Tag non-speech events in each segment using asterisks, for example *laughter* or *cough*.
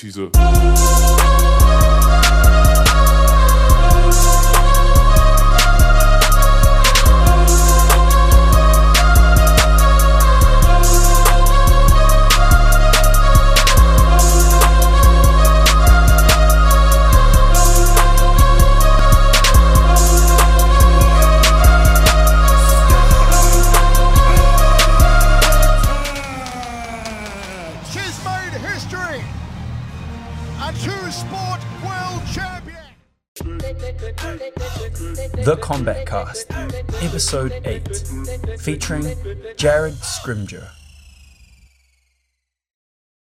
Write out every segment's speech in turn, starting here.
She's a. Combat Cast, Episode 8, featuring Jared Scrimgeour.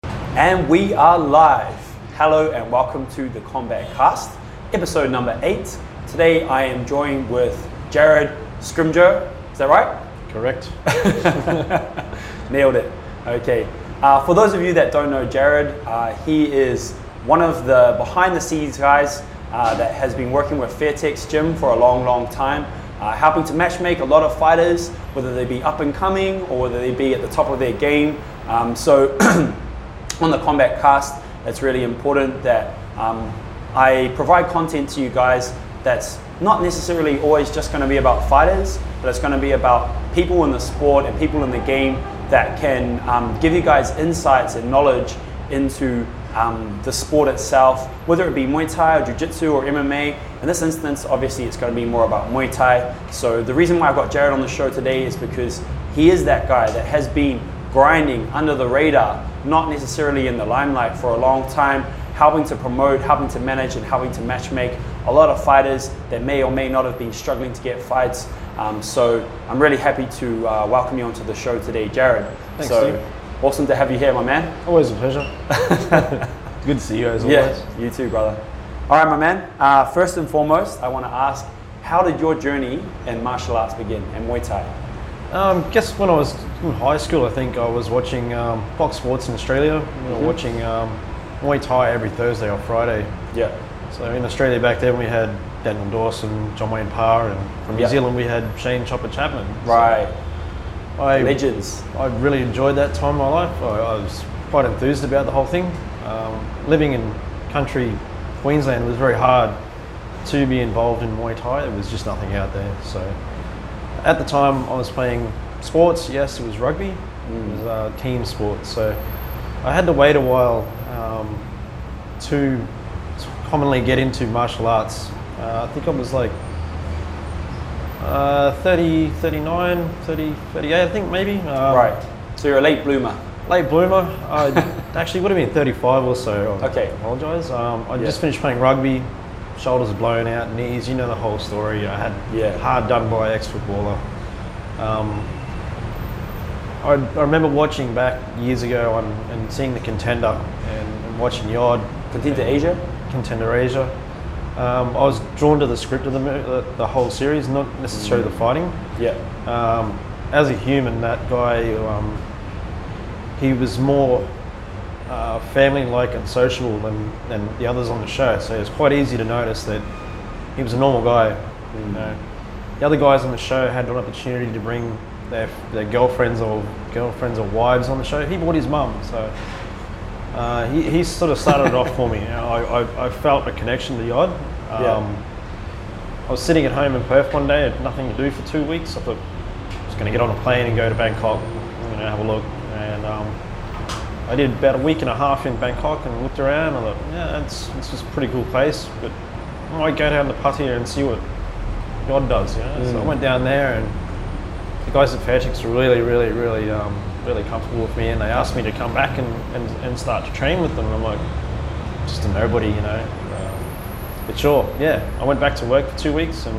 And we are live. Hello and welcome to the Combat Cast, episode number 8. Today I am joined with Jared Scrimgeour. Is that right? Correct. *laughs* Nailed it. Okay. Uh, for those of you that don't know Jared, uh, he is one of the behind the scenes guys uh, that has been working with Fairtex Gym for a long, long time, uh, helping to matchmake a lot of fighters, whether they be up and coming or whether they be at the top of their game. Um, so, *clears throat* on the Combat Cast, it's really important that um, I provide content to you guys that's not necessarily always just going to be about fighters, but it's going to be about people in the sport and people in the game that can um, give you guys insights and knowledge into um, the sport itself, whether it be Muay Thai or Jiu Jitsu or MMA. In this instance, obviously, it's going to be more about Muay Thai. So, the reason why I've got Jared on the show today is because he is that guy that has been grinding under the radar, not necessarily in the limelight for a long time, helping to promote, helping to manage, and helping to matchmake a lot of fighters that may or may not have been struggling to get fights. Um, so I'm really happy to uh, welcome you onto the show today, Jared. Thanks, so Steve. Awesome to have you here, my man. Always a pleasure. *laughs* Good to see you as always. Yeah, you too, brother. All right, my man. Uh, first and foremost, I want to ask, how did your journey in martial arts begin and Muay Thai? Um, guess when I was in high school, I think I was watching um, Fox Sports in Australia. Mm-hmm. were watching um, Muay Thai every Thursday or Friday. Yeah. So in Australia back then, we had Daniel Dawson, John Wayne Parr, and from New Yeah. Zealand we had Shane Chopper Chapman. So Right. I, Legends. I really enjoyed that time of my life. I, I was quite enthused about the whole thing. Um, living in country Queensland was very hard to be involved in Muay Thai. There was just nothing out there. So at the time, I was playing sports. Yes, it was rugby. It was a team sport. So I had to wait a while um, to commonly get into martial arts. Uh, I think I was like uh, 30, 39, 30, 38, I think maybe. Um, Right. So you're a late bloomer. Late bloomer. I *laughs* actually would have been 35 or so. I Okay. apologise. Um, I Yeah. just finished playing rugby. Shoulders blown out, knees. You know the whole story. I had Yeah. hard done by ex-footballer. Um, I, I remember watching back years ago on, and seeing the contender and, and watching Yod. Contender Asia? Contender Asia. Um, I was drawn to the script of the, the, the whole series, not necessarily the fighting. Yeah. Um, as a human, that guy, um, he was more uh, family-like and sociable than, than the others on the show. So it's quite easy to notice that he was a normal guy. You know, the other guys on the show had an opportunity to bring their, their girlfriends or girlfriends or wives on the show. He brought his mum, so uh, he, he sort of started it off for me. *laughs* I, I, I felt a connection to Yod. Um, Yeah. I was sitting at home in Perth one day, had nothing to do for two weeks. I thought I was going to get on a plane and go to Bangkok. I'm going to have a look. And um, I did about a week and a half in Bangkok and looked around. I thought, yeah, it's, it's just a pretty cool place, but I might go down to Pattaya and see what Yod does. You know? So I went down there and the guys at Fairtex were really, really, really, um, really comfortable with me, and they asked me to come back and, and, and start to train with them. And I'm like, just a nobody, you know. Um, but sure, yeah, I went back to work for two weeks and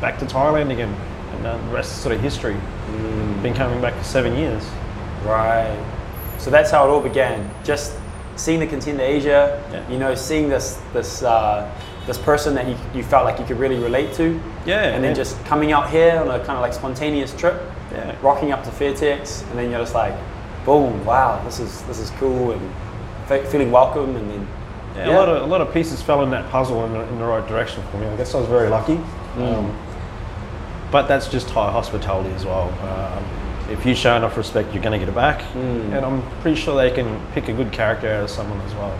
back to Thailand again, and uh, the rest is sort of history. Been coming back for seven years. Right. So that's how it all began. Just seeing the Contender Asia, Yeah. you know, seeing this this uh, this person that you, you felt like you could really relate to. Yeah, And then yeah. just coming out here on a kind of like spontaneous trip, Yeah. rocking up to Fairtex, and then you're just like, boom, wow, this is this is cool, and fe- feeling welcome, and then Yeah, A lot of a lot of pieces fell in that puzzle in the, in the right direction for me. I guess I was very lucky. Um, but that's just Thai hospitality as well. Um, if you show enough respect, you're going to get it back. Mm. And I'm pretty sure they can pick a good character out of someone as well.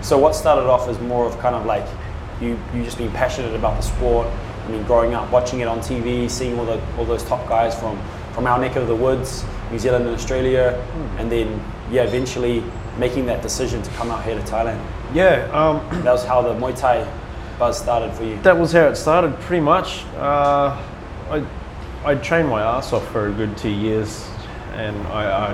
So what started off as more of kind of like you you just being passionate about the sport. I mean, growing up, watching it on TV, seeing all the all those top guys from from our neck of the woods, New Zealand and Australia, and then yeah, eventually making that decision to come out here to Thailand. Yeah, um, That was how the Muay Thai buzz started for you. that was how it started pretty much. Uh, I, I trained my ass off for a good two years, and I,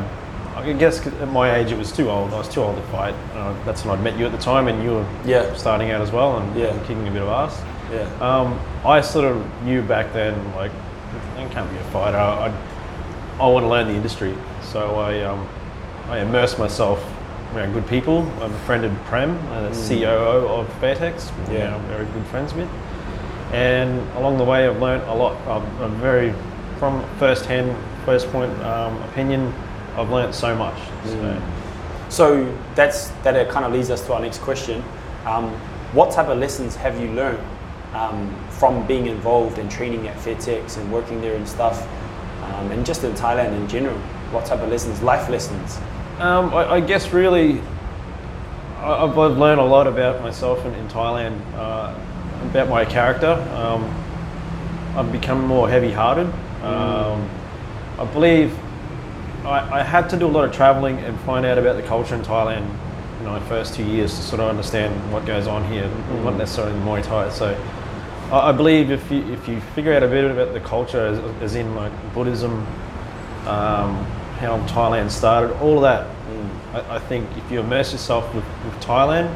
I, I guess at my age it was too old. I was too old to fight. Uh, that's when I'd met you at the time, and you were Yeah. starting out as well and Yeah. kicking a bit of ass. Yeah. Um, I sort of knew back then, like, I can't be a fighter. I, I want to learn the industry. So I, um, I immersed myself around good people. I befriended Prem, uh, the COO of Fairtex, Yeah. I'm very good friends with. And along the way, I've learned a lot. I'm, I'm very, from first-hand, first point um, opinion, I've learned so much. So, So that's that. It kind of leads us to our next question. Um, what type of lessons have you learned um, from being involved in training at Fairtex and working there and stuff, um, and just in Thailand in general? What type of lessons, life lessons? Um, I, I guess really, I've, I've learned a lot about myself in, in Thailand, uh, about my character. Um, I've become more heavy-hearted. Um, I believe I, I had to do a lot of traveling and find out about the culture in Thailand in my first two years to sort of understand what goes on here, not necessarily in Muay Thai. So I, I believe if you, if you figure out a bit about the culture, as, as in like Buddhism, um, how Thailand started, all of that. I, I think if you immerse yourself with, with Thailand,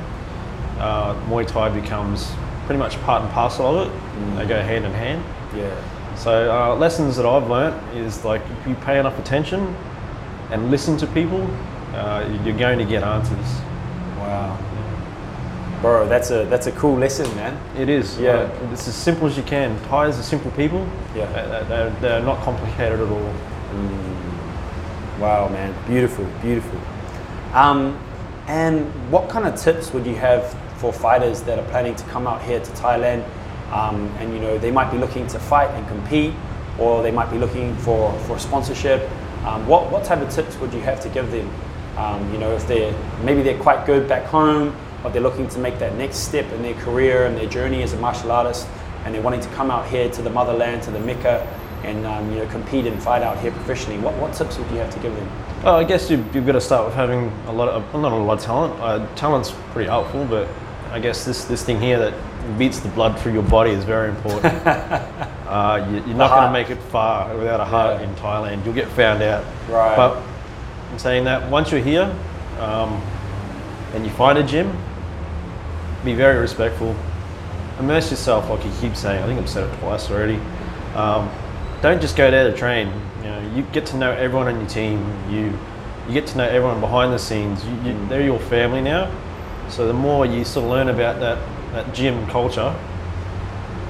uh, Muay Thai becomes pretty much part and parcel of it. They go hand in hand. Yeah. So uh, lessons that I've learnt is like if you pay enough attention and listen to people, uh, you're going to get answers. Wow. Bro, that's a that's a cool lesson, man. It is. Yeah. Like, it's as simple as you can. Thais are simple people. Yeah. Uh, They're, they're not complicated at all. Wow, man, beautiful, beautiful. Um, and what kind of tips would you have for fighters that are planning to come out here to Thailand? Um, and you know they might be looking to fight and compete, or they might be looking for for sponsorship. Um, what what type of tips would you have to give them? Um, you know, if they're maybe they're quite good back home, but they're looking to make that next step in their career and their journey as a martial artist, and they're wanting to come out here to the motherland, to the Mecca, and um, you know compete and fight out here professionally. What what tips would you have to give them? Well, I guess you've, you've got to start with having a lot of, well, not a lot of talent. Uh, talent's pretty helpful, but I guess this, this thing here that beats the blood through your body is very important. *laughs* uh, you, you're not going to make it far without a heart Yeah. in Thailand. You'll get found out. Right. But I'm saying that, once you're here um, and you find a gym, be very respectful. Immerse yourself, like you keep saying. I think I've said it twice already. Um, don't just go there to train. You know, you get to know everyone on your team. You you get to know everyone behind the scenes. You, you, they're your family now. So the more you sort of learn about that that gym culture,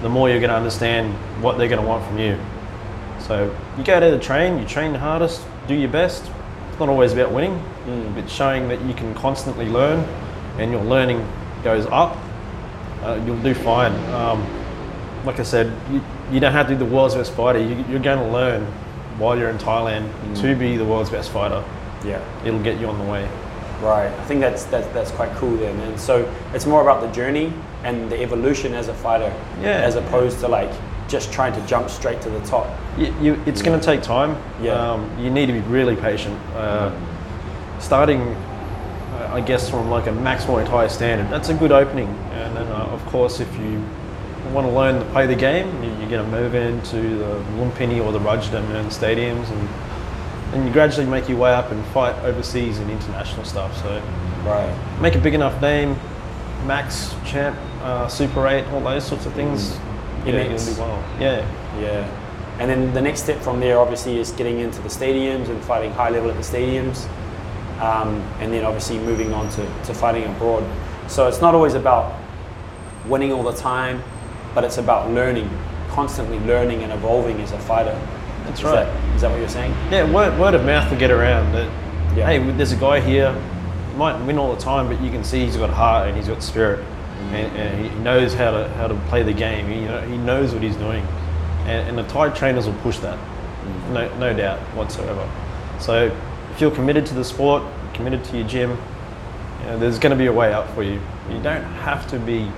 the more you're going to understand what they're going to want from you. So you go there to train. You train the hardest. Do your best. It's not always about winning, but showing that you can constantly learn, and you're learning goes up. Uh, you'll do fine. Um, like I said, you, you don't have to be the world's best fighter. You, you're going to learn while you're in Thailand to be the world's best fighter. Yeah. It'll get you on the way. Right. I think that's that's that's quite cool there, man. So it's more about the journey and the evolution as a fighter, Yeah. as opposed to like just trying to jump straight to the top. You, you, it's going to take time. Yeah. Um, you need to be really patient. Uh, starting, uh, I guess, from like a max Muay Thai standard, that's a good opening. And then, uh, of course, if you want to learn to play the game, you, you're going to move into the Lumpini or the Rajdamnern stadiums, and and you gradually make your way up and fight overseas and international stuff. So Right. make a big enough name, max champ, uh, super eight, all those sorts of things. Yeah, you're Immense. do well. Yeah. Yeah. And then the next step from there, obviously, is getting into the stadiums and fighting high level at the stadiums, um, and then obviously moving on to, to fighting abroad. So it's not always about winning all the time, but it's about learning, constantly learning and evolving as a fighter. That's Is right. That, is that what you're saying? Yeah, word, word of mouth will get around that, Yeah. hey, there's a guy here, he might win all the time, but you can see he's got heart and he's got spirit. Mm. And, and he knows how to, how to play the game. He, you know, he knows what he's doing. And, and the Thai trainers will push that. no, no doubt whatsoever. So if you're committed to the sport, committed to your gym, you know, there's going to be a way up for you. You don't have to be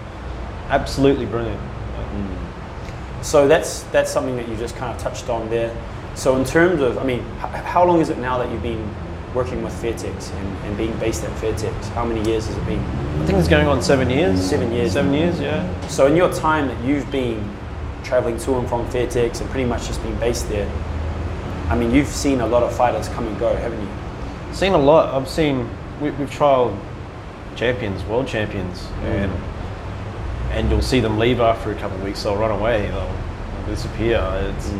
absolutely brilliant. Mm. So that's that's something that you just kind of touched on there. So in terms of, I mean, h- how long is it now that you've been working with Fairtex and, and being based at Fairtex? How many years has it been? I think it's going on seven years. Seven years. Seven years, yeah. So in your time that you've been traveling to and from Fairtex and pretty much just being based there, I mean, you've seen a lot of fighters come and go, haven't you? Seen a lot. I've seen we, we've trialed champions, world champions, and and you'll see them leave after a couple of weeks. They'll run away. They'll, they'll disappear. It's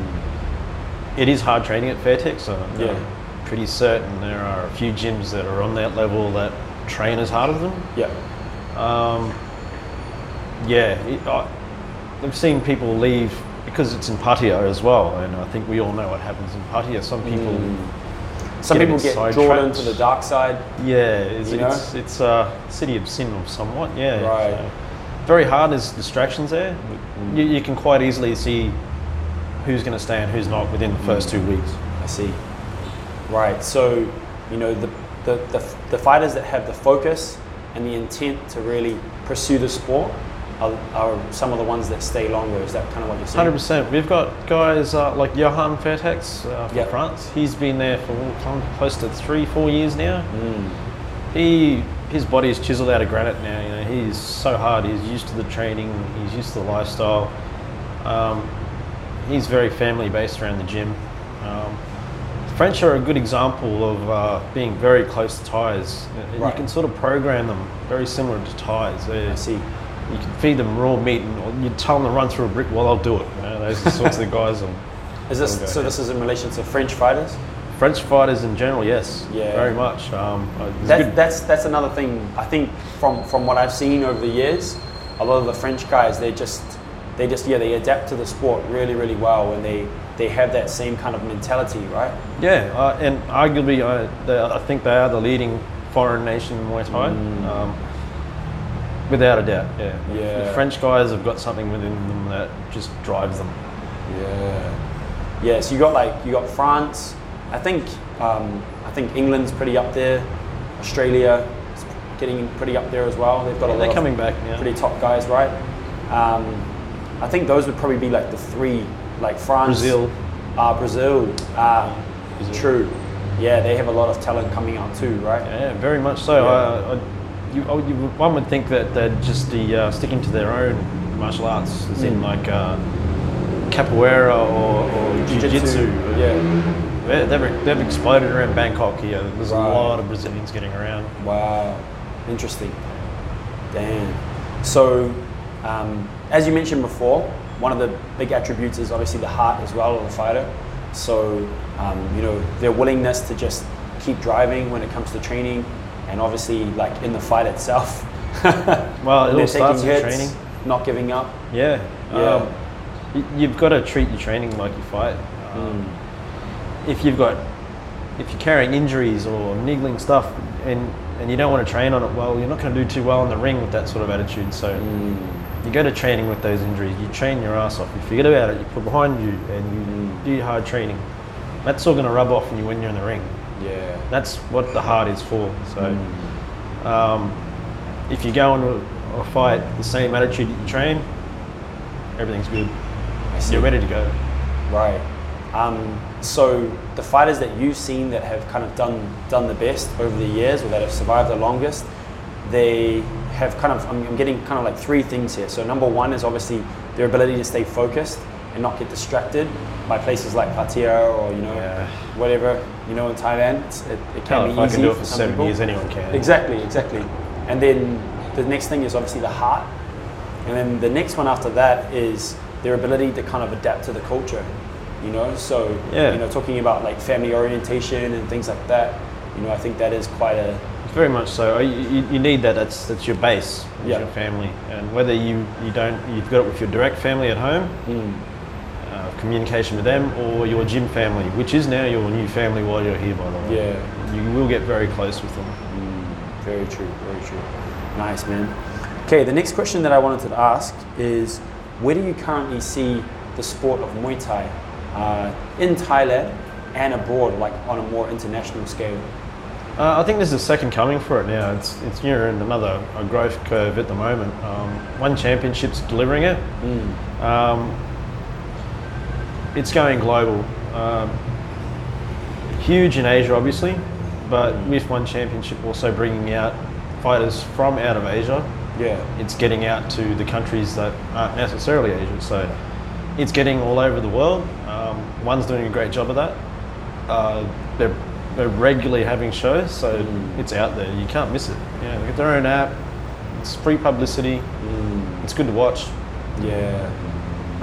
it is hard training at Fairtex. So I'm Yeah. pretty certain there are a few gyms that are on that level that train as hard as them. Yeah. Um, yeah, it, I, I've seen people leave because it's in Pattaya as well, and I think we all know what happens in Pattaya. Some people, mm. Some Get people get drawn sidetracked. into the dark side. yeah, it's it's, it's a city of sin somewhat. Yeah, Right. so very hard. There's distractions there. Mm. You, you can quite easily see who's going to stay and who's not within the first two weeks. I see. Right. So, you know, the, the, the, the fighters that have the focus and the intent to really pursue the sport are, are some of the ones that stay longer. Is that kind of what you're saying? Hundred percent. We've got guys uh, like Johan Fairtex uh, from Yep. France. He's been there for oh, close to three, four years now. Mm. He his body is chiseled out of granite now. You know, he's so hard. He's used to the training. He's used to the lifestyle. Um, he's very family based around the gym. Um, French are a good example of uh, being very close to Thais. You can sort of program them very similar to Thais. I see. You can feed them raw meat and you tell them to run through a brick wall, they'll do it. Those are the sorts of *laughs* guys. And Is this so? This is in relation to French fighters. French fighters in general, yes, Yeah. very much. Um, uh, That, that's that's another thing. I think from from what I've seen over the years, a lot of the French guys they just they just yeah they adapt to the sport really really well and they they have that same kind of mentality, right? yeah, uh, and arguably, uh, they, I think they are the leading foreign nation in Muay Thai, Mm. um, without a doubt. Yeah. Yeah. the French guys have got something within them that just drives them. Yeah. Yeah. So you got like you got France. I think um, I think England's pretty up there. Australia is getting pretty up there as well. They've got a lot They're of coming back now. pretty top guys, right? Um, I think those would probably be like the three, like France, Brazil. uh, Brazil, uh, Brazil. true. Yeah, they have a lot of talent coming out too, right? Yeah, very much so. Yeah. Uh, I, you, oh, you, one would think that they're just the, uh, sticking to their own martial arts, as in Mm. like uh, capoeira or, or jiu-jitsu. Yeah. They're- They've, they've exploded around Bangkok here. There's Right. a lot of Brazilians getting around. Wow, interesting. Damn. So, um, as you mentioned before, one of the big attributes is obviously the heart as well of the fighter. So, um, you know, their willingness to just keep driving when it comes to training, and obviously, like in the fight itself. *laughs* Well, it all starts with hits, training. not giving up. Yeah. Yeah. Um, you've got to treat your training like you fight. Um, If you've got, if you're carrying injuries or niggling stuff, and and you don't want to train on it well, you're not going to do too well in the ring with that sort of attitude. So you go to training with those injuries. You train your ass off. You forget about it. You put behind you, and you do your hard training. That's all going to rub off when you when you're in the ring. Yeah. That's what the heart is for. So, um, if you go into a fight the same attitude that you train, everything's good. You're ready to go. Right. Um, so the fighters that you've seen that have kind of done done the best over the years, or that have survived the longest, they have kind of. I'm, I'm getting kind of like three things here. So number one is obviously their ability to stay focused and not get distracted by places like Pattaya or you know Yeah. whatever you know in Thailand. It, it can Hell, be if I easy can do it for seven people. years, anyone can. Exactly, exactly. And then the next thing is obviously the heart. And then the next one after that is their ability to kind of adapt to the culture. You know, so Yeah. you know, talking about like family orientation and things like that. You know, I think that is quite a Very much so. Oh, you, you, you need that. That's that's your base. That's Yeah. your family. And whether you, you don't, you've got it with your direct family at home, hmm. Uh, communication with them, or your gym family, which is now your new family while you're here, by the way. Yeah. You will get very close with them. Very true, very true. Nice, man. Okay, the next question that I wanted to ask is where do you currently see the sport of Muay Thai uh, in Thailand and abroad, like on a more international scale? Uh, I think there's a second coming for it now. It's it's you're in another a growth curve at the moment. Um, one championship's delivering it. Um, it's going global. Um, huge in Asia, obviously, but with one championship also bringing out fighters from out of Asia. Yeah. It's getting out to the countries that aren't necessarily Asian. So it's getting all over the world. Um, one's doing a great job of that. Uh, they're, they're regularly having shows, so it's out there. You can't miss it. Yeah, they get their own app. It's free publicity. It's good to watch. Yeah.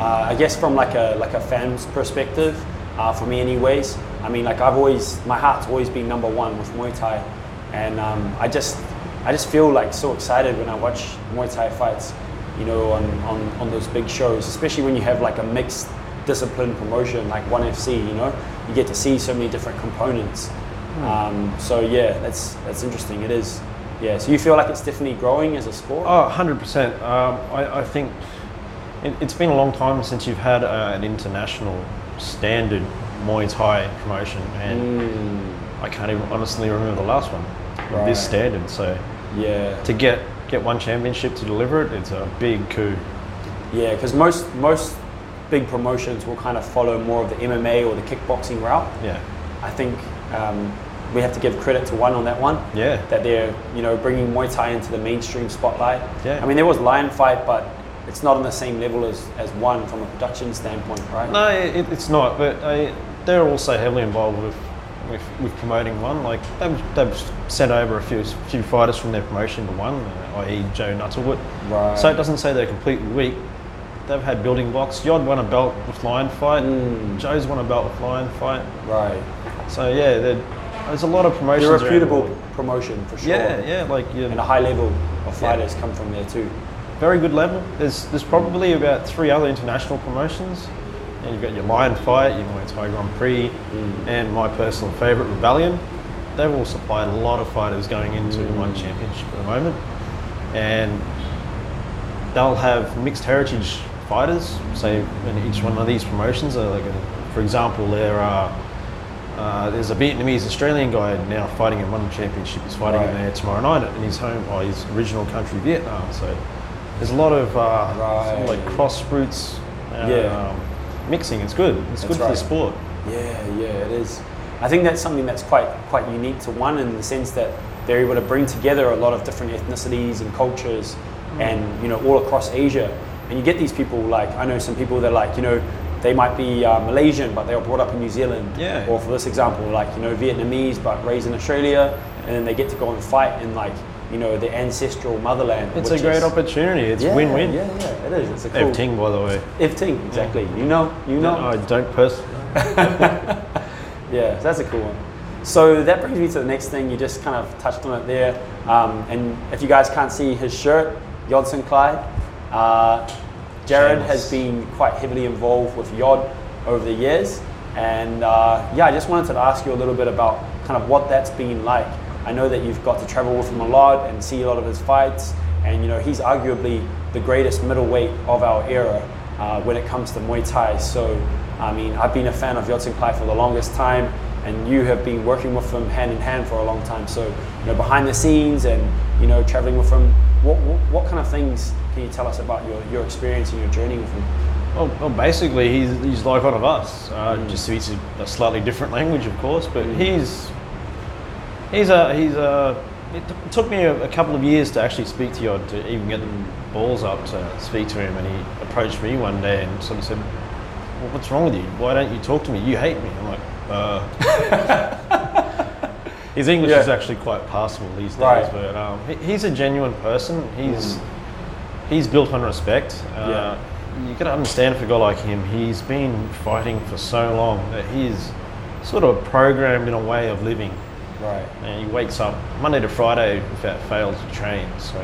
Uh, I guess from like a like a fan's perspective, uh, for me anyways. I mean, like I've always my heart's always been number one with Muay Thai, and um, I just I just feel like so excited when I watch Muay Thai fights, you know, on, on, on those big shows, especially when you have like a mixed discipline promotion like One FC. You know, you get to see so many different components. Um, so yeah, that's that's interesting. It is. Yeah. So you feel like it's definitely growing as a sport. Oh, 100%. Um, I, I think it, it's been a long time since you've had uh, an international standard Muay Thai promotion, and I can't even honestly remember the last one Right. this standard. So Yeah. to get get one championship to deliver it, it's a big coup. Yeah, because most most big promotions will kind of follow more of the MMA or the kickboxing route. Yeah, I think um, we have to give credit to one on that one. Yeah. That they're you know bringing Muay Thai into the mainstream spotlight. Yeah. I mean there was Lion Fight, but it's not on the same level as, as one from a production standpoint, right? no, it, it's not. But I, they're also heavily involved with, with with promoting one. Like they've, they've sent over a few few fighters from their promotion to one, uh, i.e. Joe Nattawut. Right. So it doesn't say they're completely weak. They've had building blocks. Yod won a belt with Lion Fight. Mm. Joe's won a belt with Lion Fight. Right. So yeah, there's a lot of promotions. They're a reputable promotion for sure. Yeah, yeah, like you And a high level of fighters come from there too. Very good level. There's there's probably about three other international promotions. And you've got your Lion Fight, your Muay Thai Grand Prix, Mm. and my personal favourite Rebellion. They've all supplied a lot of fighters going into Mm. one championship at the moment, and they'll have mixed heritage fighters. Say in each one of these promotions, are like, a, for example, there are. Uh, there's a Vietnamese Australian guy now fighting in one championship. He's fighting in there tomorrow night in his home, or his original country, Vietnam. So there's a lot of uh, of like cross roots. Uh, Yeah. um, mixing. It's good. It's That's good for right. the sport. Yeah, yeah, it is. I think that's something that's quite quite unique to one in the sense that they're able to bring together a lot of different ethnicities and cultures, Mm. and you know all across Asia. And you get these people like I know some people that like you know they might be uh, Malaysian but they were brought up in New Zealand. Yeah. Or for this example, like you know Vietnamese but raised in Australia, and then they get to go and fight in like you know the ancestral motherland. It's a great is- opportunity. It's Yeah, win-win. Yeah, yeah, it is. It's a cool. Ev Ting, by the way. Ev Ting, exactly. You know, you know. I don't personally. *laughs* Yeah, so that's a cool one. So that brings me to the next thing. You just kind of touched on it there. Um, and if you guys can't see his shirt, Yodsanklai, uh, Jared has been quite heavily involved with Yod over the years. And uh, yeah, I just wanted to ask you a little bit about kind of what that's been like. I know that you've got to travel with him a lot and see a lot of his fights. And you know, he's arguably the greatest middleweight of our era uh, when it comes to Muay Thai. So, I mean, I've been a fan of Yodsanklai for the longest time, and you have been working with him hand in hand for a long time. So, you know, behind the scenes and you know, traveling with him, what, what, what kind of things can you tell us about your, your experience and your journey with him? Well, well, basically, he's, he's like one of us. Uh, Just speaks a, a slightly different language, of course, but he's he's a he's a. It t- took me a, a couple of years to actually speak to Yod to even get the balls up to speak to him, and he approached me one day and sort of said, well, "What's wrong with you? Why don't you talk to me? You hate me." I'm like, uh. *laughs* His English is actually quite passable these days, Right. but um, he, he's a genuine person. He's he's built on respect. Uh, Yeah. You got to understand for a guy like him, he's been fighting for so long that he's sort of programmed in a way of living. Right. And he wakes up Monday to Friday without fail to train. So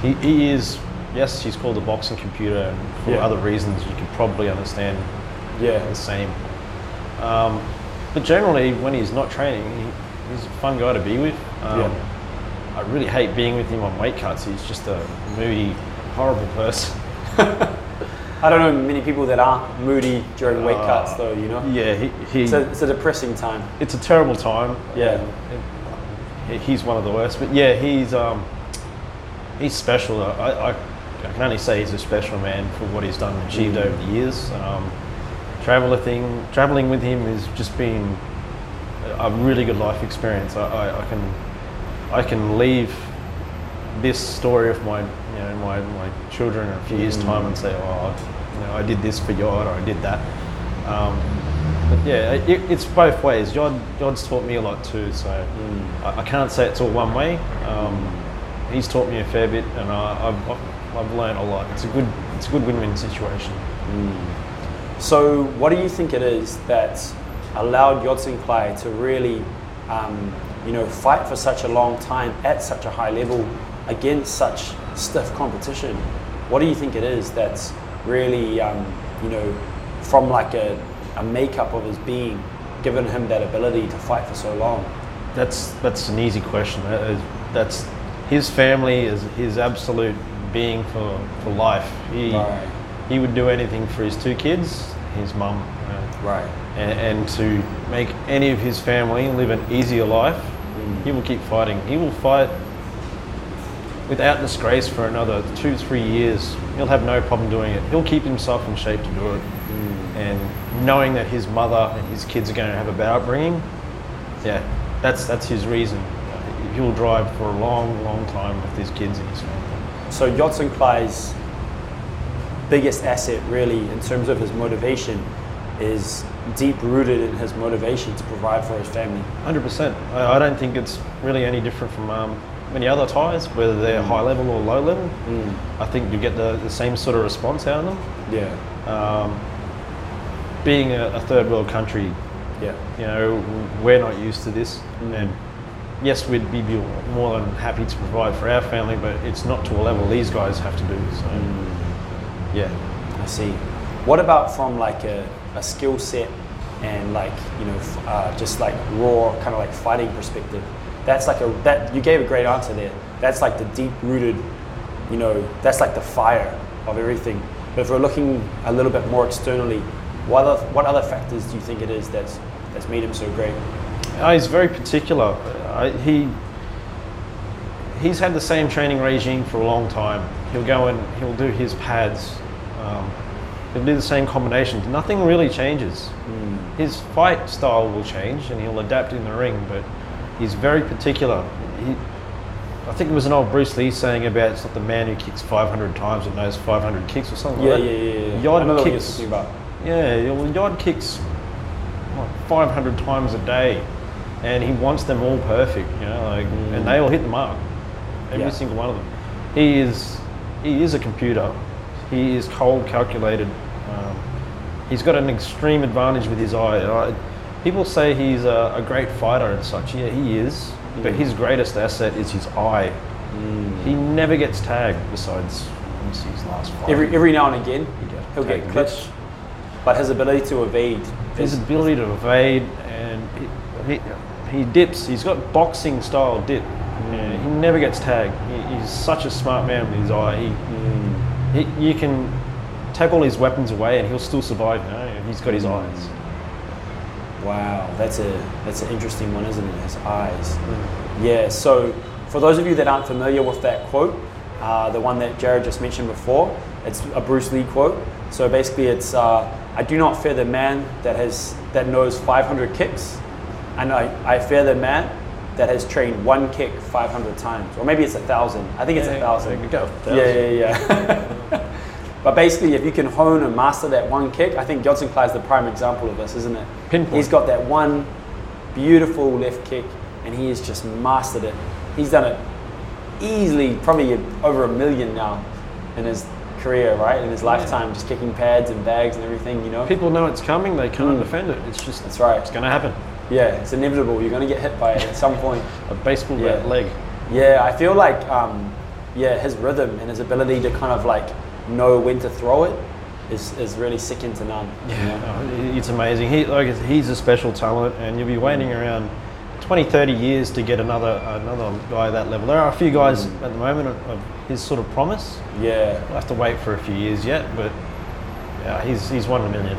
he, he is, yes, he's called a boxing computer, and for Yeah. other reasons you can probably understand Yeah. the same. Um, but generally, when he's not training, he, he's a fun guy to be with. Um, Yeah. I really hate being with him on weight cuts. He's just a moody, horrible person. *laughs* I don't know many people that aren't moody during weight Uh, cuts, though. You know, Yeah, he, he it's, a, it's a depressing time. it's a terrible time. Yeah. he's one of the worst. But yeah, he's um, he's special. I, I, I can only say he's a special man for what he's done and achieved over the years. Um, traveling, traveling with him has just been a really good life experience. I, I, I can I can leave this story of my you know my, my children in a few years time and say, oh, you know, I did this for Yod or I did that. Um, but yeah, it, it's both ways. Yod, Yod's taught me a lot too, so I, I can't say it's all one way. Um, he's taught me a fair bit, and I, I've, I've, I've learned a lot. It's a good it's a good win-win situation. So, what do you think it is that allowed Yodsanklai to really, um, you know, fight for such a long time at such a high level against such stiff competition? What do you think it is that's really, um, you know, from like a, a makeup of his being, given him that ability to fight for so long? That's that's an easy question. That is- That's his family is his absolute being for, for life. He Right. he would do anything for his two kids, his mum, uh, Right. and, and to make any of his family live an easier life. He will keep fighting. He will fight without disgrace for another two, three years. He'll have no problem doing it. He'll keep himself in shape to do it. And knowing that his mother and his kids are going to have a bad upbringing, yeah, that's that's his reason. He'll drive for a long, long time with his kids and his family. So Yodsanklai's biggest asset, really, in terms of his motivation, is deep rooted in his motivation to provide for his family. Hundred percent. I I don't think it's really any different from um, many other Thais, whether they're high level or low level. I think you get the, the same sort of response out of them. Yeah. Um, being a, a third world country, Yeah. you know, we're not used to this, and yes, we'd be be more than happy to provide for our family, but it's not to a level these guys have to do. So, yeah. I see. What about from like a, a skill set and like you know uh, just like raw kind of like fighting perspective? That's like a that you gave a great answer there. That's like the deep rooted, you know, that's like the fire of everything. But if we're looking a little bit more externally, what other, what other factors do you think it is that's that's made him so great? Uh, he's very particular. Uh, he he's had the same training regime for a long time. He'll go and he'll do his pads. Um, he'll do the same combinations. Nothing really changes. His fight style will change, and he'll adapt in the ring. But he's very particular. He, I think it was an old Bruce Lee saying about it's not the man who kicks 500 times that knows 500 kicks or something Yeah, like that. yeah. yeah. Yod what you're kicks- Yeah, well, Yod kicks like 500 times a day, and he wants them all perfect. You know, like, and they all hit the mark, every Yeah. single one of them. He is, he is a computer. He is cold calculated. Um, he's got an extreme advantage with his eye. People say he's a, a great fighter and such. Yeah, he is. But mm. his greatest asset is his eye. Mm. He never gets tagged. Besides, let me see his last fight. Every every now and again, He get he'll get but his ability to evade. his is- ability to evade and he, he, he dips. He's got boxing style dip. Mm. Yeah, he never gets tagged. He, he's such a smart man with his eye. He, he, you can take all his weapons away and he'll still survive. You know? He's got his eyes. Wow, that's a that's an interesting one, isn't it? His eyes. Yeah. So, for those of you that aren't familiar with that quote, uh, the one that Jared just mentioned before, it's a Bruce Lee quote. So basically, it's uh, I do not fear the man that has that knows 500 kicks, and I, I fear the man that has trained one kick 500 times, or maybe it's a thousand. I think it's a thousand. Go. Yeah, yeah, yeah. *laughs* *laughs* but basically, if you can hone and master that one kick, I think Yodsanklai is the prime example of this, isn't it? Pinpoint. He's got that one beautiful left kick, and he has just mastered it. He's done it easily, probably over a million now in his career, right? In his lifetime, just kicking pads and bags and everything, you know? People know it's coming. They can't Mm. defend it. It's just That's right. It's going to happen. Yeah, it's inevitable. You're going to get hit by it at some point. *laughs* A baseball Yeah. bat leg. Yeah, I feel like um, yeah, his rhythm and his ability to kind of like know when to throw it is, is really second to none. you know? It's amazing. He like he's a special talent, and you'll be waiting mm. around 20, 30 years to get another another guy that level. There are a few guys mm. at the moment of, of his sort of promise. Yeah. We'll have to wait for a few years yet, but yeah, he's he's one in a million.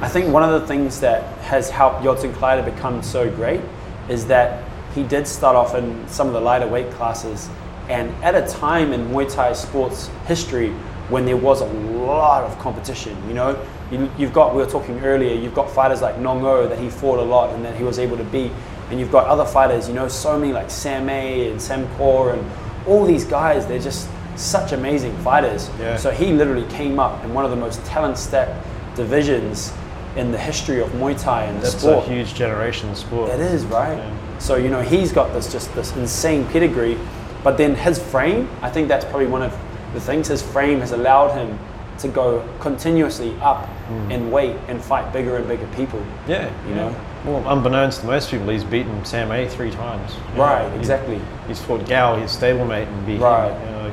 I think one of the things that has helped Sinclair to become so great is that he did start off in some of the lighter weight classes, and at a time in Muay Thai sports history when there was a lot of competition. You know, you, you've got we were talking earlier. You've got fighters like Nong-O that he fought a lot and that he was able to beat, and you've got other fighters. You know, so many like Sam A and Sam Kaur and all these guys. They're just such amazing fighters. Yeah. So he literally came up in one of the most talent-stacked divisions in the history of Muay Thai and the that's sport. a huge generation sport. It is right. Yeah. So you know he's got this just this insane pedigree, but then his frame. I think that's probably one of the things. His frame has allowed him to go continuously up Hmm. in weight and fight bigger and bigger people. Yeah, You yeah. know? Well, unbeknownst to most people, he's beaten Sam A three times. Right, He- exactly. He's fought Gao, his stablemate, and beat Right. him. You know,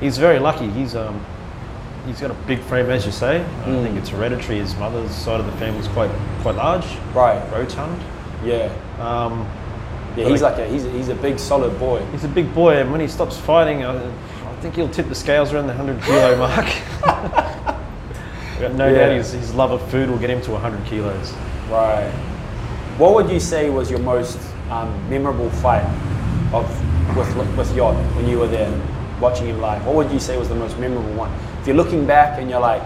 he's very lucky. He's um, he's got a big frame, as you say. I Mm. think it's hereditary. His mother's side of the family is quite quite large, Right. rotund. Yeah. Um, Yeah. He's I- like a he's a, he's a big solid boy. he's a big boy, and when he stops fighting, I, I think he'll tip the scales around the hundred kilo *laughs* mark. *laughs* No Yeah. doubt his, his love of food will get him to 100 kilos. Right. What would you say was your most um, memorable fight of with with Yod when you were there watching him live? What would you say was the most memorable one? If you're looking back and you're like,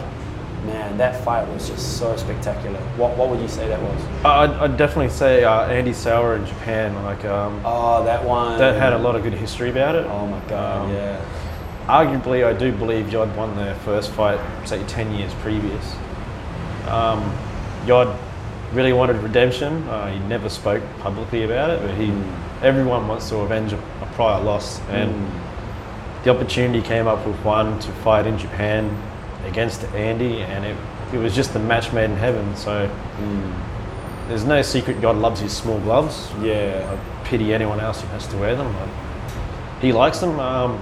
man, that fight was just so spectacular. What what would you say that was? I'd, I'd definitely say uh, Andy Souwer in Japan. Like um, Oh, that one. that had a lot of good history about it. Oh my god, Um, yeah. Arguably, I do believe Yod won their first fight, say 10 years previous. Um, Yod really wanted redemption. Uh, he never spoke publicly about it, but he, Mm. everyone wants to avenge a, a prior loss, and Mm. the opportunity came up with one to fight in Japan against Andy, and it, it was just a match made in heaven. So Mm. there's no secret Yod loves his small gloves. Yeah. I pity anyone else who has to wear them. But he likes them. Um,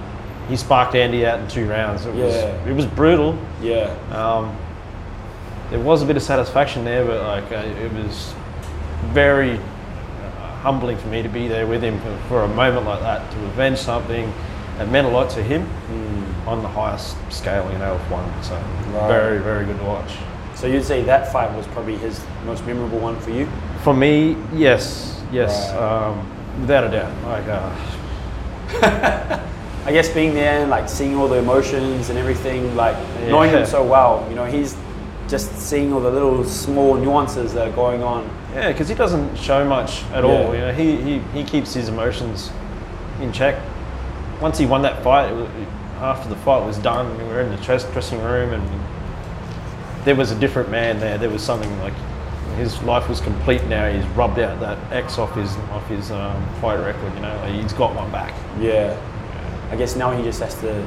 he sparked Andy out in two rounds. It was Yeah. it was brutal. Yeah. Um, there was a bit of satisfaction there, but like uh, it was very uh, humbling for me to be there with him for, for a moment like that to avenge something that meant a lot to him on the highest scale, you know, of one. So Right. very very good to watch. So you'd say that fight was probably his most memorable one for you? For me, yes, yes, Right. um, without a doubt. Like. Uh, *laughs* I guess being there and like seeing all the emotions and everything, like knowing him so well, you know, he's just seeing all the little small nuances that are going on. Yeah, because he doesn't show much at Yeah. all. You know, he, he, he keeps his emotions in check. Once he won that fight, after the fight was done, we were in the dress, dressing room and there was a different man there. There was something like his life was complete now. He's rubbed out that X off his off his um, fight record. You know, like he's got one back. Yeah. I guess now he just has to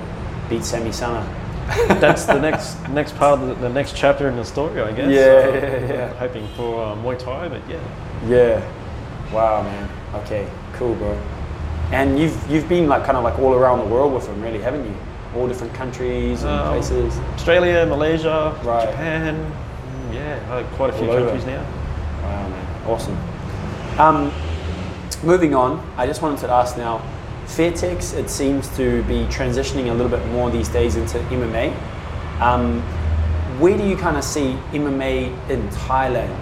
beat Sami Sana. *laughs* That's the next next part of the, the next chapter in the story, I guess. Yeah, Um, yeah, yeah. Hoping for uh, Muay Thai, but yeah. Yeah. Wow, man. Okay, cool, bro. And you've you've been like kind of like all around the world with him, really, haven't you? All different countries and Um, places. Australia, Malaysia, Right. Japan, mm, yeah, quite a few All over. countries now. Wow, man. Awesome. Um, moving on, I just wanted to ask now, Fairtex, it seems to be transitioning a little bit more these days into MMA. Um, where do you kind of see MMA in Thailand?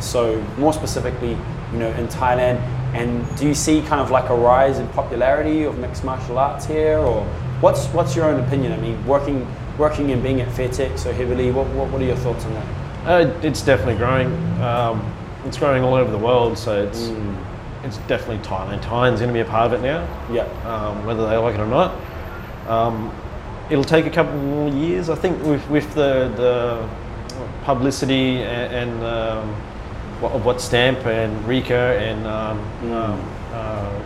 So more specifically, you know, in Thailand, and do you see kind of like a rise in popularity of mixed martial arts here, or what's what's your own opinion? I mean, working working and being at Fairtex so heavily, what, what, what are your thoughts on that? Uh, it's definitely growing. Um, it's growing all over the world, so it's Mm. It's definitely Thailand. Thailand's going to be a part of it now, Yeah. um, whether they like it or not. Um, it'll take a couple more years, I think, with, with the, the publicity and, and um, what, what Stamp and Rika and um, Mm. um, uh,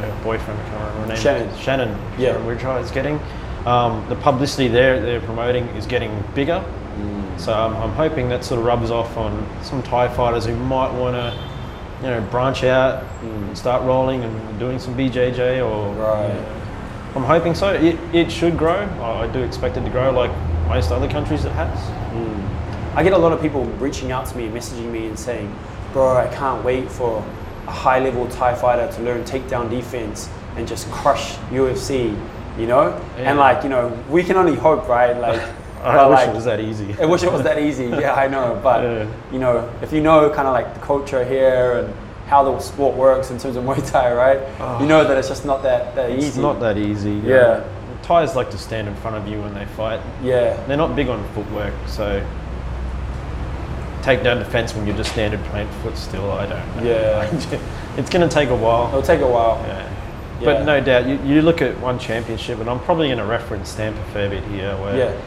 her boyfriend, I can't remember her name. Shannon. Shannon. Yeah. Shannon is getting. Um, the publicity they're, they're promoting is getting bigger. So I'm, I'm hoping that sort of rubs off on some Thai fighters who might want to, you know, branch out and start rolling and doing some BJJ or. Right. I'm hoping so. It, it should grow. I, do expect it to grow like most other countries it has. Hmm. I get a lot of people reaching out to me, messaging me, and saying, "Bro, I can't wait for a high-level Thai fighter to learn takedown defense and just crush UFC." You know, Yeah. and like you know, we can only hope, right? Like I But, wish like, it was that easy. I wish it was that *laughs* easy. Yeah, I know. But Yeah. you know, if you know kind of like the culture here and how the sport works in terms of Muay Thai, right? You know that it's just not that, that It's easy. not that easy. Yeah. Thais like to stand in front of you when they fight. Yeah. They're not big on footwork, so take down defense when you're just standard plain foot still. I don't. know. Yeah. *laughs* it's going to take a while. It'll take a while. Yeah. Yeah. But no doubt, you, you look at one championship, and I'm probably going to reference Stamp a fair bit here. Where, Yeah.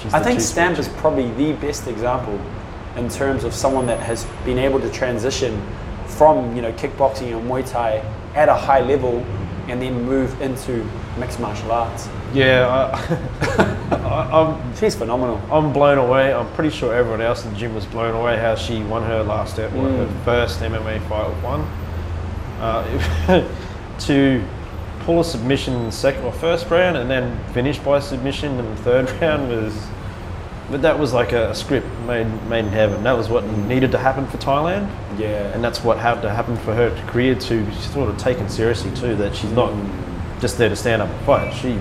She's I think Stamp is probably the best example in terms of someone that has been able to transition from you know kickboxing and Muay Thai at a high level and then move into mixed martial arts. Yeah, I, *laughs* I, I'm She's phenomenal. I'm blown away. I'm pretty sure everyone else in the gym was blown away how she won her last what, her Mm. first MMA fight with one. Uh, *laughs* to pull a submission in the second or first round and then finish by submission in the third *laughs* round was but that was like a, script made made in heaven. That was what needed to happen for Thailand. Yeah. And that's what had to happen for her career to she's sort of taken seriously too, that she's not just there to stand up and fight. She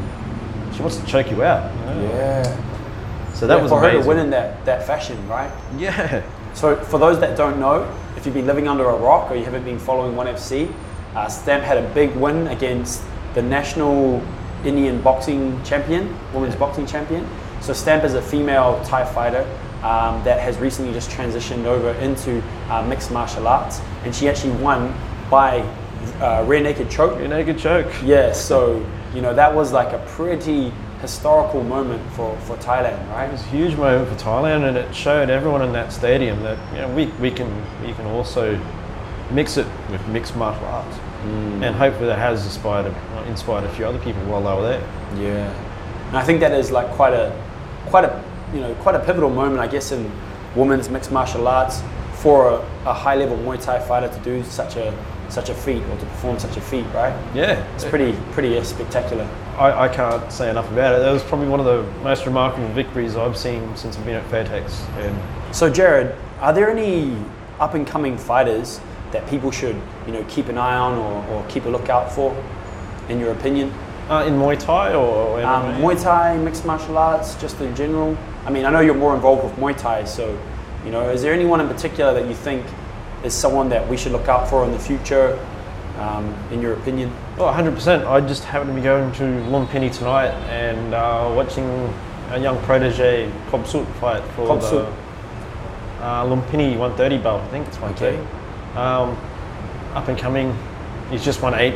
she wants to choke you out. you know? yeah. So that Yeah, was for her to win in that, that fashion, right? Yeah. So for those that don't know, if you've been living under a rock or you haven't been following ONE FC, uh, Stamp had a big win against the national Indian boxing champion, women's boxing champion. So Stamp is a female Thai fighter um, that has recently just transitioned over into uh, mixed martial arts, and she actually won by uh, rear naked choke. Your naked choke. Yeah, so you know that was like a pretty historical moment for, for Thailand, right? It was a huge moment for Thailand, and it showed everyone in that stadium that you know we, we can we can also mix it with mixed martial arts, Mm. and hopefully that has inspired a, inspired a few other people while they were there. Yeah, and I think that is like quite a, quite a, you know, quite a pivotal moment, I guess, in women's mixed martial arts for a, a high level Muay Thai fighter to do such a such a feat or to perform such a feat, right? Yeah, It's pretty pretty spectacular. I, I can't say enough about it. That was probably one of the most remarkable victories I've seen since I've been at Fairtex. And So, Jared, are there any up and coming fighters that people should, you know, keep an eye on or, or keep a lookout for, in your opinion? uh, in Muay Thai or, or Um, Muay Thai, mixed martial arts, just in general. I mean, I know you're more involved with Muay Thai, so you know, is there anyone in particular that you think is someone that we should look out for in the future, um, in your opinion? Oh, 100%. I just happened to be going to Lumpini tonight and uh, watching a young protege, Cobb Soot, fight for Cobb the uh, Lumpini 130 belt. I think it's 130. Okay. Um, up and coming. He's just won eight,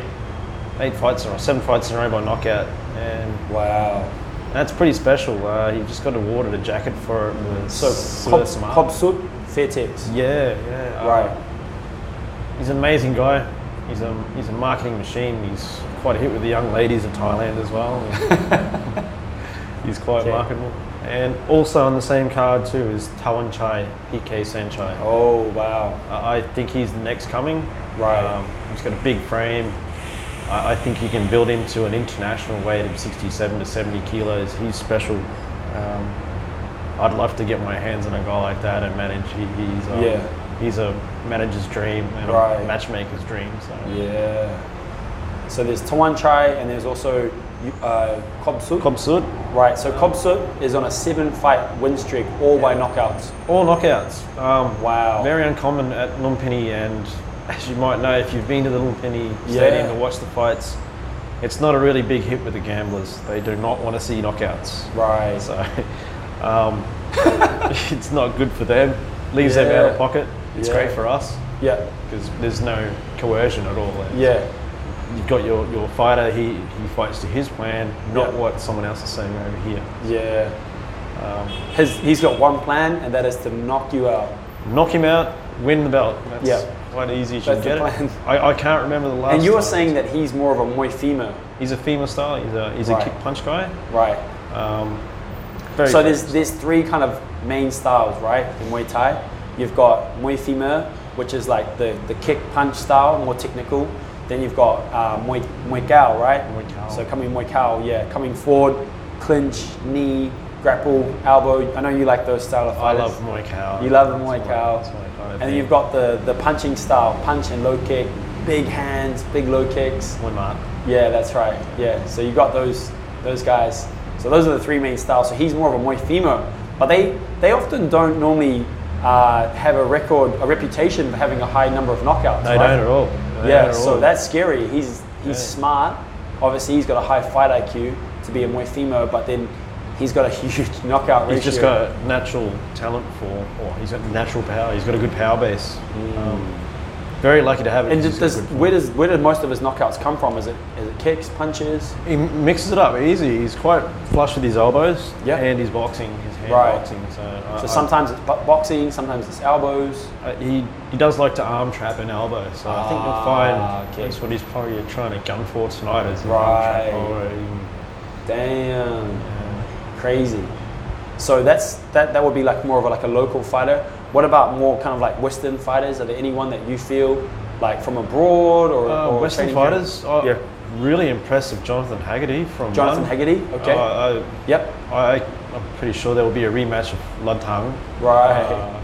eight fights in a row, seven fights in a row by knockout, and Wow. that's pretty special. Uh, he just got awarded a jacket for it. with So, Smart. Cobb Soot, Fairtex. Yeah, yeah. uh, Right. He's an amazing guy. He's a he's a marketing machine. He's quite a hit with the young ladies of Thailand as well. *laughs* he's quite Okay. marketable. And also on the same card too is Tawanchai, PK Saenchai. Oh, wow. I think he's the next coming. Right. Um, he's got a big frame. I, I think he can build into an international weight of 67 to 70 kilos. He's special. Um, I'd love to get my hands on a guy like that and manage. He, he's um, Yeah. he's a manager's dream and Right. a matchmaker's dream. So Yeah. So there's Tawanchai and there's also uh, Cobb. Cobb Soot, Right, so Cobb Soot is on a seven fight win streak, all by knockouts. all knockouts. Um, Wow. Very uncommon at Lumpini, and *laughs* as you might know, if you've been to the Lumpini Yeah. Stadium to watch the fights, it's not a really big hit with the gamblers. They do not want to see knockouts. Right. So *laughs* um, *laughs* it's not good for them. Leaves them out of pocket. It's Yeah. great for us Yeah. because there's no coercion at all. Yeah. You've got your, your fighter, he, he fights to his plan, not Yeah. what someone else is saying over here. Yeah. Um, His, he's got one plan, and that is to knock you out. knock him out, win the belt. That's Yeah. quite easy as you That's get plan. it. I, I can't remember the last and you are saying that he's more of a Muay femur. he's a female style. He's a he's Right. a kick punch guy. Right. Um, So there's there's three kind of main styles, right? In Muay Thai, you've got Muay femur, which is like the, the kick punch style, more technical. Then you've got uh, Muay Muay Kao, right? Muay Kao. So coming Muay Kao, yeah, coming forward, clinch, knee, grapple, elbow. I know you like those style of I love Muay Kao. You love Muay my- Kao. that's my kind of And then you've got the, the punching style, punch and low kick, big hands, big low kicks. Muay Mat. Yeah, that's right. Yeah, so you've got those those guys. So those are the three main styles. So he's more of a Muay Fimo, but they they often don't normally uh, have a record, a reputation for having a high number of knockouts. They right? don't at all. Yeah, so that's scary. He's he's smart. Obviously, he's got a high fight IQ to be a Muay Fimo, but then he's got a *laughs* huge knockout ratio. He's just got natural talent for, or he's got natural power. He's got a good power base. Um, very lucky to have it. And does, does, where does where did most of his knockouts come from? Is it is it kicks, punches? he mixes it up easy. He's quite flush with his elbows Yeah. and his boxing, his Right. boxing. So, I- So I- sometimes it's boxing, sometimes it's elbows. Uh, he he does like to arm trap an elbow, so I think you'll find Ah, okay. that's what he's probably trying to gun for tonight is Right. arm trap even- Damn, crazy. So that's that. That would be like more of a, like a local fighter. What about more kind of like Western fighters? Are there anyone that you feel like from abroad or, Uh, or Western fighters, uh, Yeah. Really impressive. Jonathan Haggerty from Jonathan Lund. Haggerty. Okay. Uh, yep. I, I, I'm pretty sure there will be a rematch of Rodtang. Right. Uh,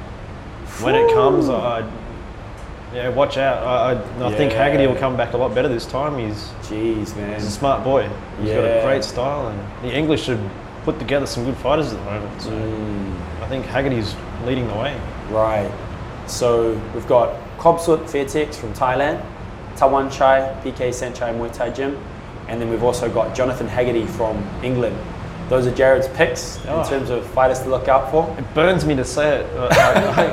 when it comes, I, yeah, watch out. I, I, I think Haggerty will come back a lot better this time. He's, Jeez, man. he's a smart boy. He's got a great style, and the English should put together some good fighters at the moment. So Mm. I think Haggerty's leading the way. Right. So we've got Kobsut Fairtex from Thailand, Tawanchai, PK Saenchai Muay Thai Gym, and then we've also got Jonathan Haggerty from England. Those are Jared's picks Oh. in terms of fighters to look out for. It burns me to say it. I,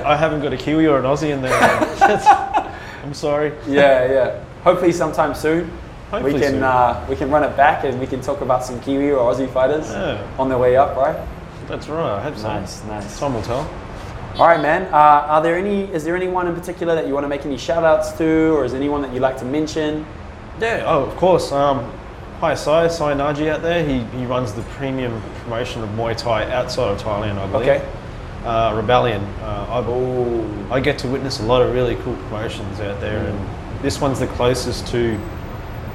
I, I haven't got a Kiwi or an Aussie in there. *laughs* I'm sorry. Yeah, yeah. Hopefully sometime soon. Hopefully we can. Uh, we can run it back and we can talk about some Kiwi or Aussie fighters Yeah. on their way up, right? That's right. I hope so. Nice, nice. Time will tell. All right, man. Uh, are there any? Is there anyone in particular that you want to make any shout outs to, or is there anyone that you'd like to mention? Yeah, oh, of course. Um, hi, Sai, Sai Naji out there. He, he runs the premium promotion of Muay Thai outside of Thailand, I believe. Okay. Uh, Rebellion. Uh, I. I get to witness a lot of really cool promotions out there, and this one's the closest to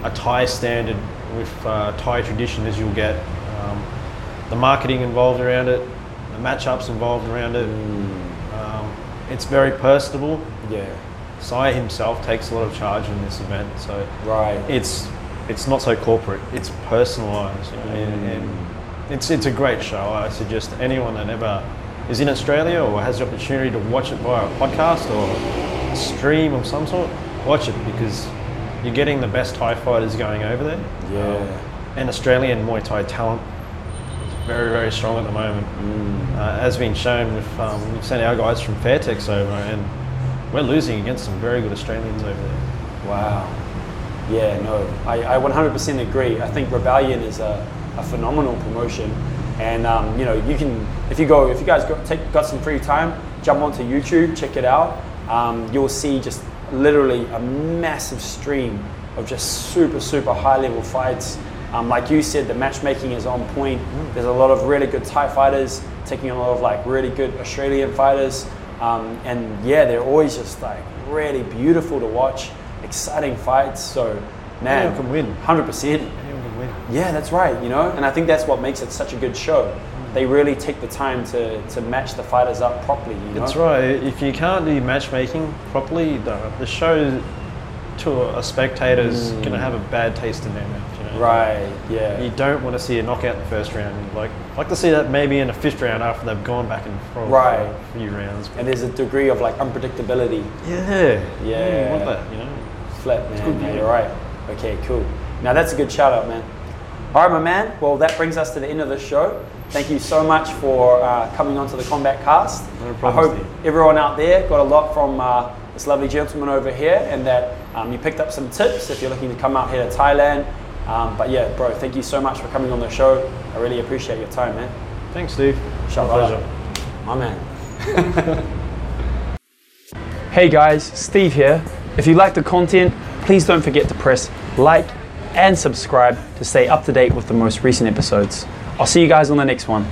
a Thai standard with uh, Thai tradition as you'll get. Um, the marketing involved around it, the matchups involved around it. Um, it's very personable. Yeah. Sai himself takes a lot of charge in this event, so Right. it's it's not so corporate. It's personalised, you mm. know, and, and it's it's a great show. I suggest anyone that ever is in Australia or has the opportunity to watch it via a podcast or a stream of some sort, watch it because you're getting the best Thai fighters going over there. Yeah. And Australian Muay Thai talent very very strong at the moment, Mm. uh, as been shown with um, we've sent our guys from Fairtex over and we're losing against some very good Australians over there. Wow. Yeah, no, I, I 100% agree. I think Rebellion is a, a phenomenal promotion. And, um, you know, you can, if you go, if you guys got, take, got some free time, jump onto YouTube, check it out. Um, you'll see just literally a massive stream of just super, super high level fights. Um, like you said, the matchmaking is on point. There's a lot of really good Thai fighters taking on a lot of like really good Australian fighters. Um, and yeah, they're always just like really beautiful to watch, exciting fights. So, man, Anyone can win. 100%. Anyone can win. Yeah, that's right, you know, and I think that's what makes it such a good show. They really take the time to, to match the fighters up properly, you know? That's right. If you can't do matchmaking properly, the, the show to a spectator is going to have a bad taste in their mouth. Right, yeah. You don't want to see a knockout in the first round. You'd like like to see that maybe in the fifth round after they've gone back and forth Right. for a few rounds. And there's a degree of like unpredictability. Yeah, Yeah. You want that, you know. Flat, man. good yeah, you're right. Okay, cool. Now that's a good shout out, man. All right, my man. Well, that brings us to the end of the show. Thank you so much for uh, coming onto the Combat Cast. No I hope Steve. everyone out there got a lot from uh, this lovely gentleman over here, and that um, you picked up some tips if you're looking to come out here to Thailand. Um, but yeah, bro, thank you so much for coming on the show. I really appreciate your time, man. Thanks, Steve. Shout My out. pleasure. My man. *laughs* hey guys, Steve here. If you like the content, please don't forget to press like and subscribe to stay up to date with the most recent episodes. I'll see you guys on the next one.